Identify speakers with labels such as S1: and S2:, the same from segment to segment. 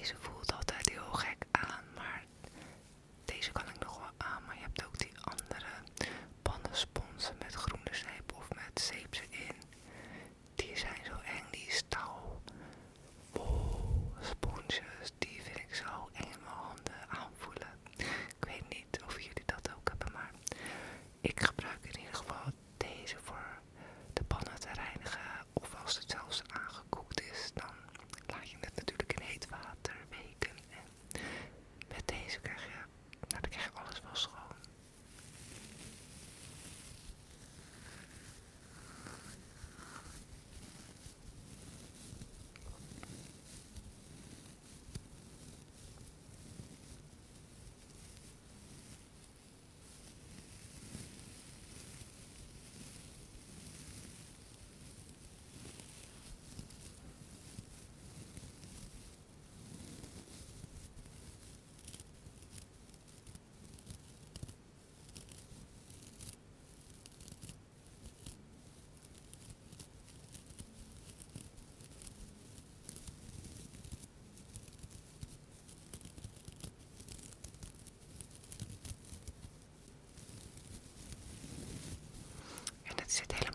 S1: Deze voelt se te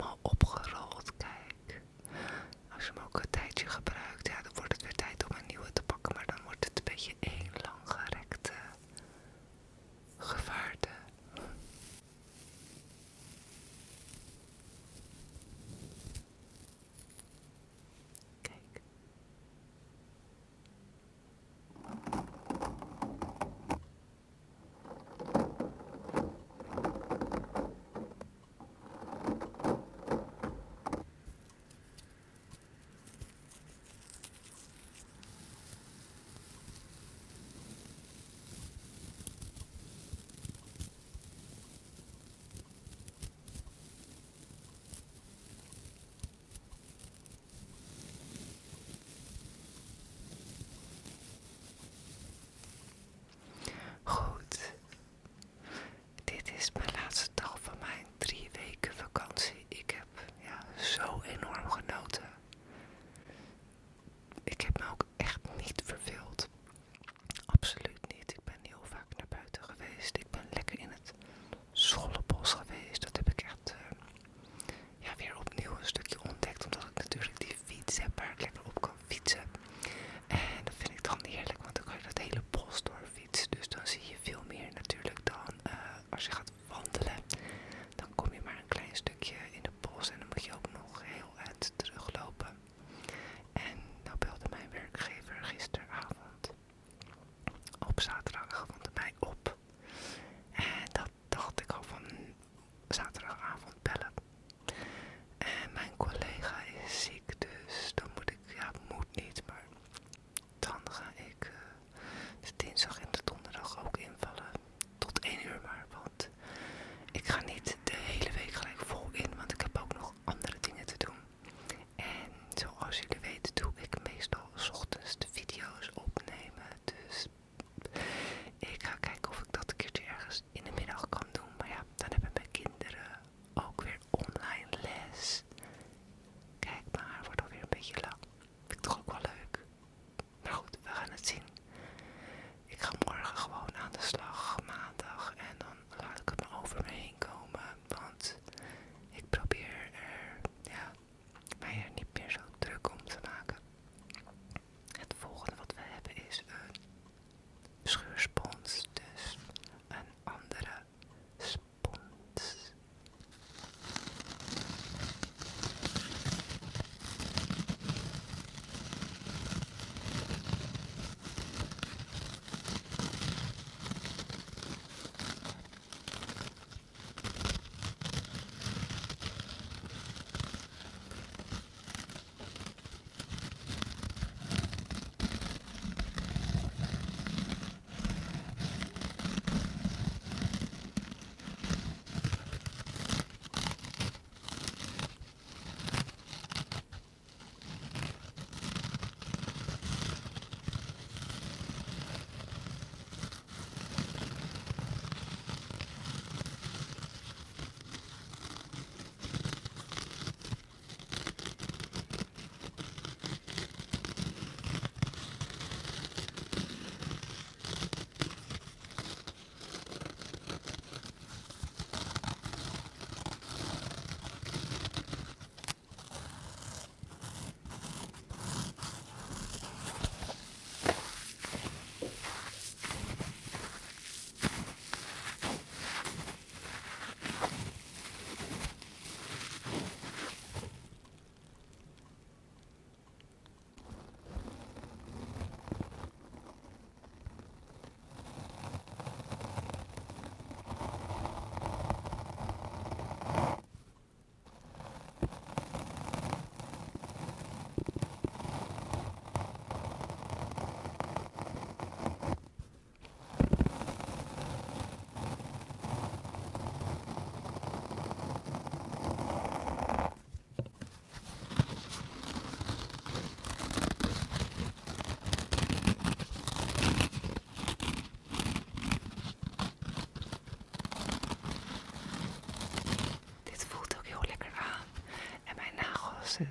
S1: ze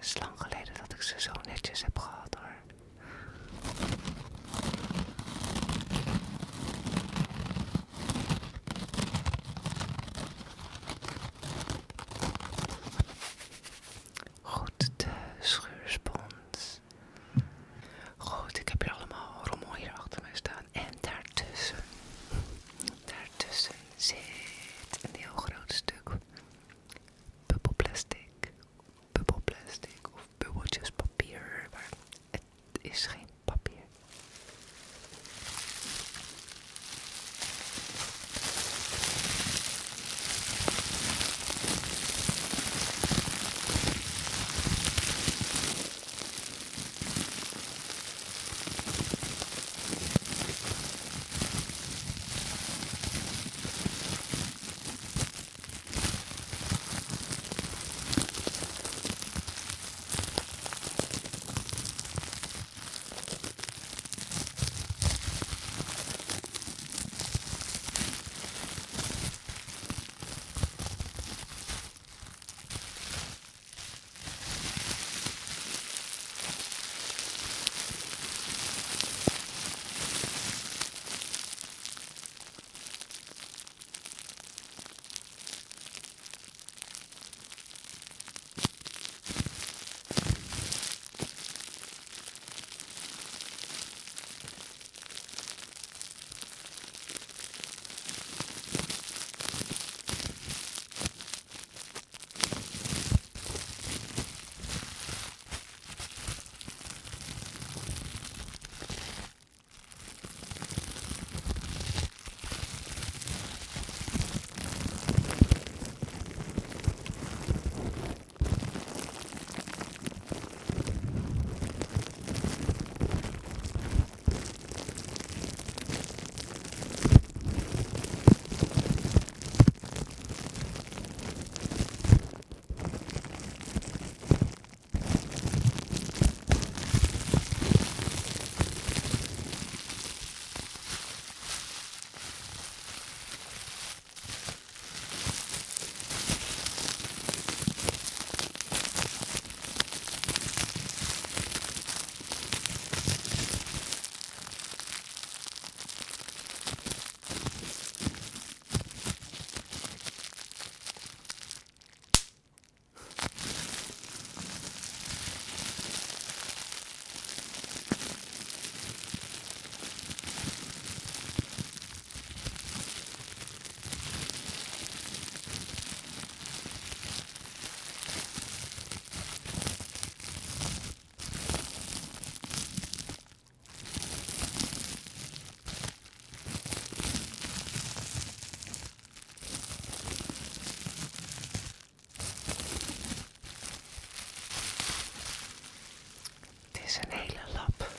S1: is een hele lap.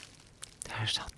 S1: Daar zat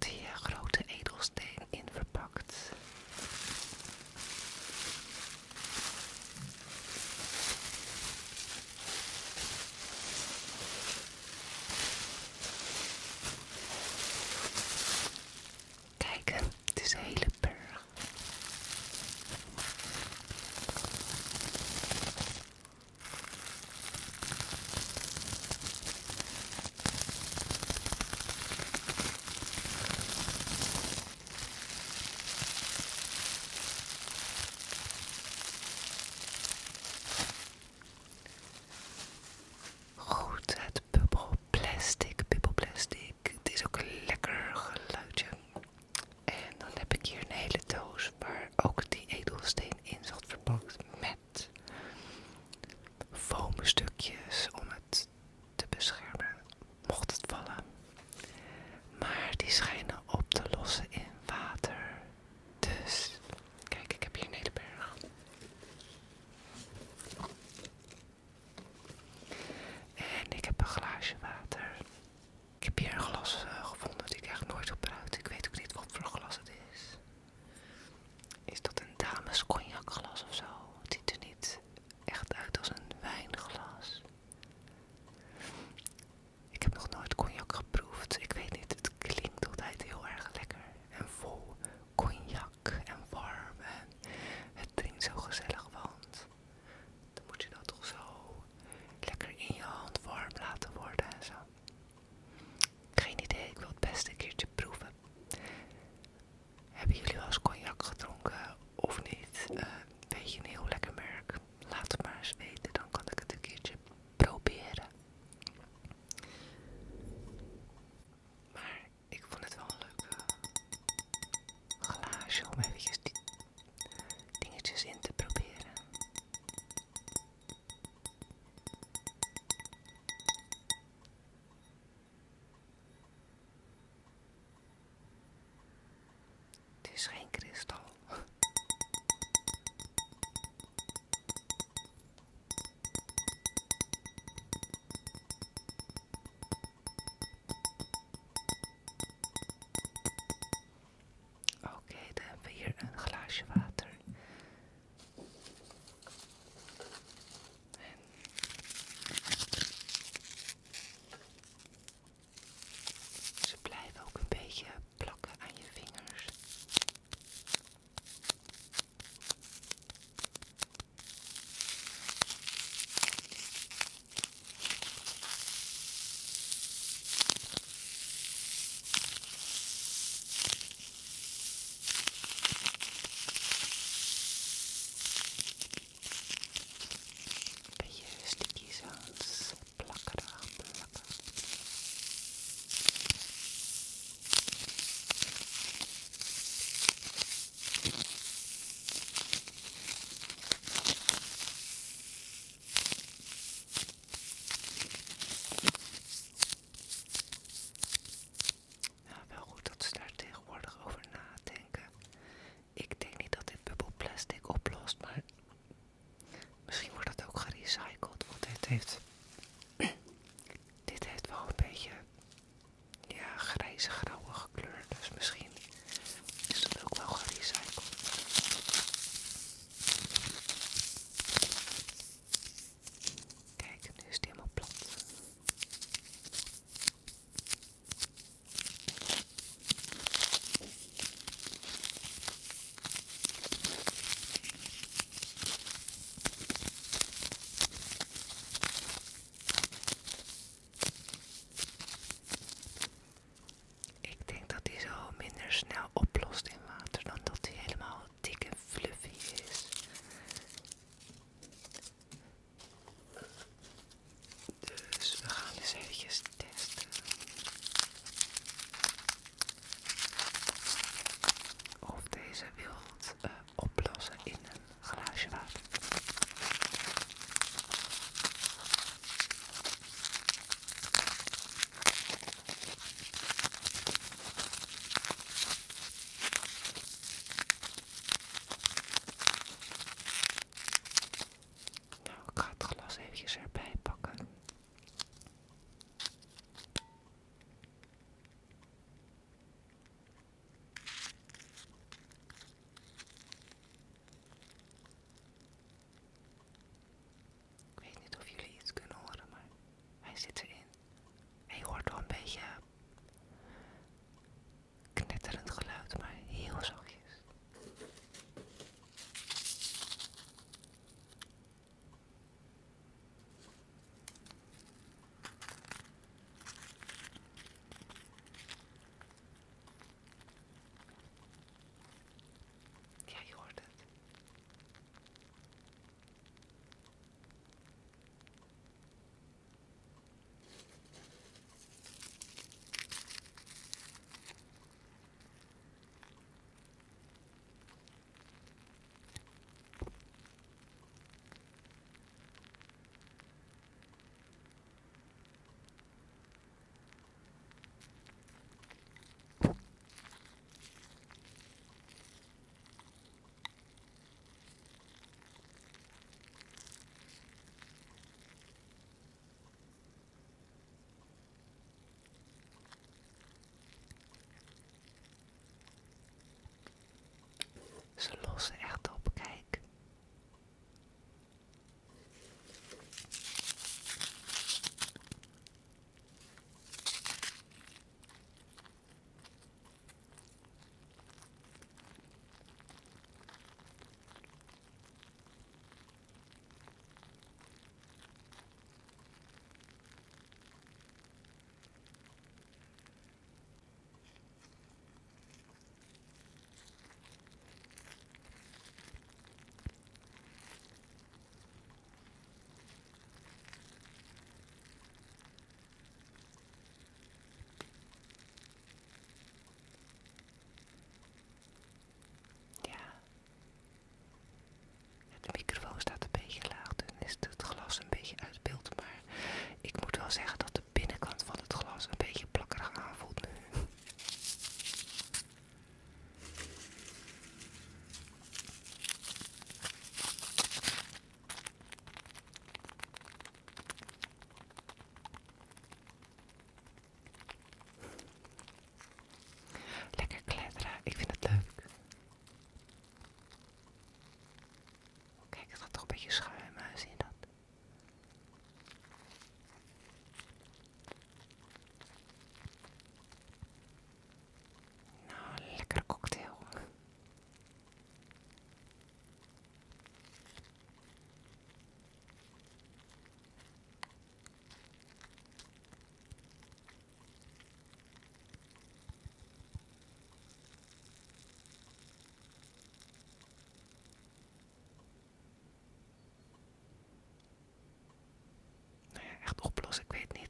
S1: kvetnih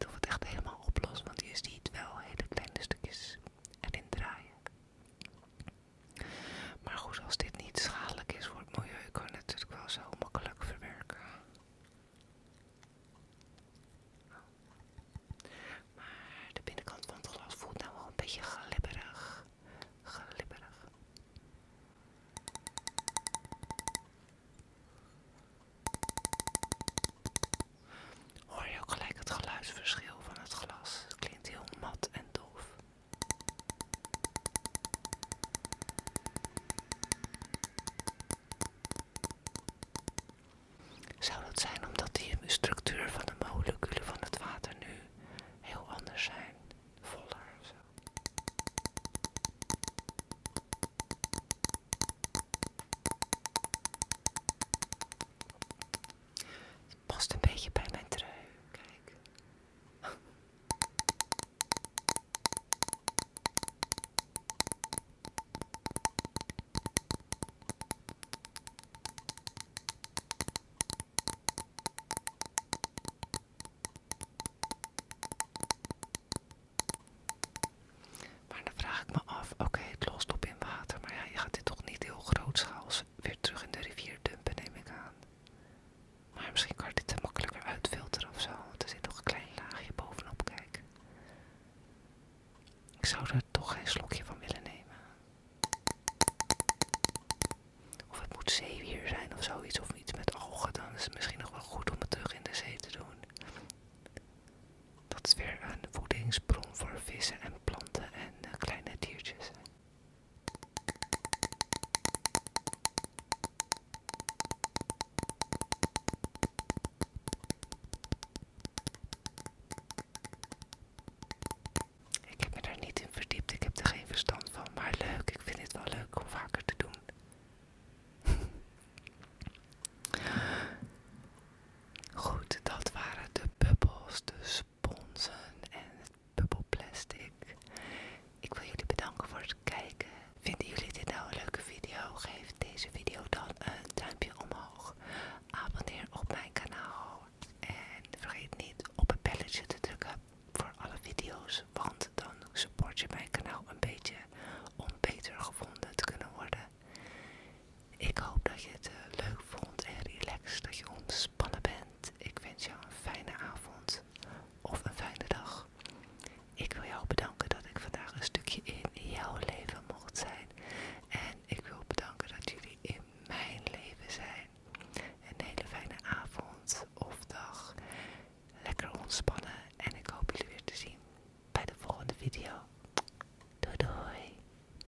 S1: kost een beetje bij. ik zou er toch geen slokje